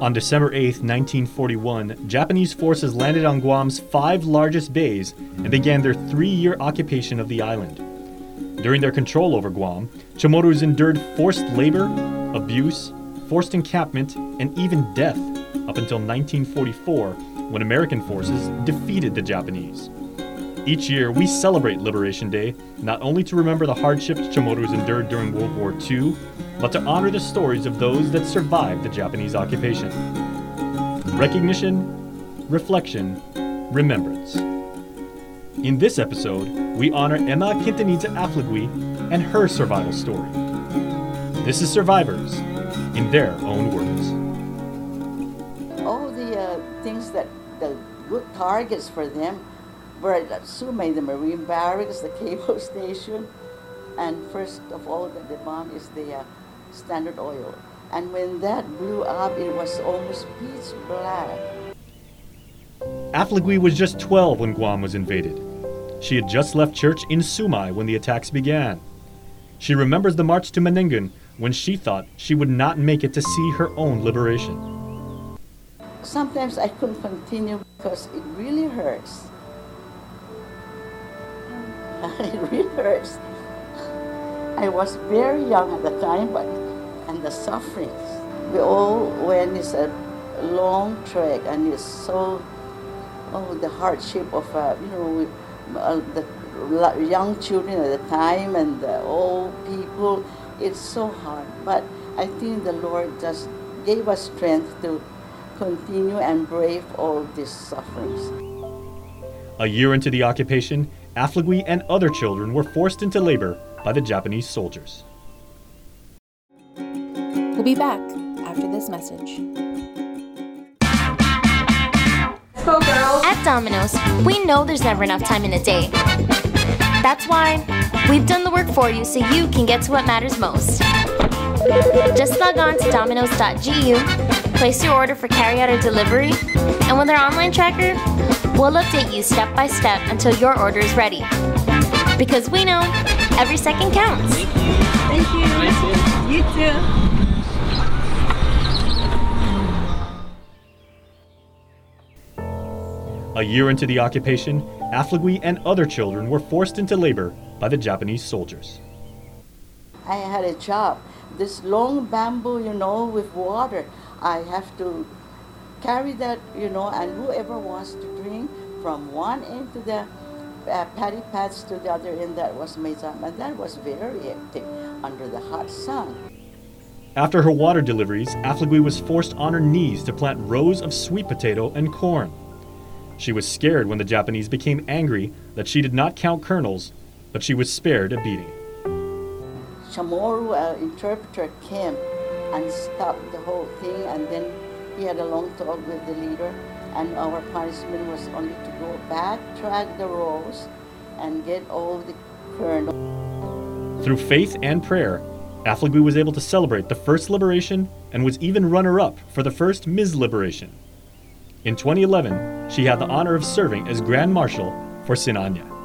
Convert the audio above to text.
On December 8, 1941, Japanese forces landed on Guam's five largest bays and began their three year occupation of the island. During their control over Guam, Chamorros endured forced labor, abuse, forced encampment, and even death up until 1944 when American forces defeated the Japanese. Each year, we celebrate Liberation Day not only to remember the hardships Chamorros endured during World War II, but to honor the stories of those that survived the Japanese occupation. Recognition, reflection, remembrance. In this episode, we honor Emma Quintanilla Aflague and her survival story. This is Survivors, in their own words. All the uh, things that the good targets for them were at Sumay, the Marine Barracks, the cable station, and first of all, the, the bomb is the uh, Standard Oil. And when that blew up, it was almost pitch black. Aflague was just 12 when Guam was invaded. She had just left church in Sumay when the attacks began. She remembers the march to Manenggon when she thought she would not make it to see her own liberation. Sometimes I couldn't continue because it really hurts. it really hurts. I was very young at the time, but the sufferings. We all went it's a long trek, and it's so oh the hardship of uh, you know uh, the young children at the time and the old people. It's so hard, but I think the Lord just gave us strength to continue and brave all these sufferings. A year into the occupation, Aflague and other children were forced into labor by the Japanese soldiers. We'll be back after this message. Let's go, girls. At Domino's, we know there's never enough time in a day. That's why we've done the work for you so you can get to what matters most. Just log on to domino's.gu, place your order for carryout or delivery, and with our online tracker, we'll update you step by step until your order is ready. Because we know every second counts. Thank you. Thank you. You too. A year into the occupation, Aflague and other children were forced into labor by the Japanese soldiers. I had a job. This long bamboo, you know, with water. I have to carry that, you know, and whoever wants to drink from one end to the uh, paddy pads to the other end, that was job. And that was very hectic under the hot sun. After her water deliveries, Aflague was forced on her knees to plant rows of sweet potato and corn. She was scared when the Japanese became angry that she did not count kernels, but she was spared a beating. Chamorro uh, interpreter came and stopped the whole thing, and then he had a long talk with the leader, and our punishment was only to go back, track the rows, and get all the kernels. Through faith and prayer, Aflague was able to celebrate the first liberation and was even runner up for the first Ms. Liberation. In 2011, she had the honor of serving as Grand Marshal for Sinajana.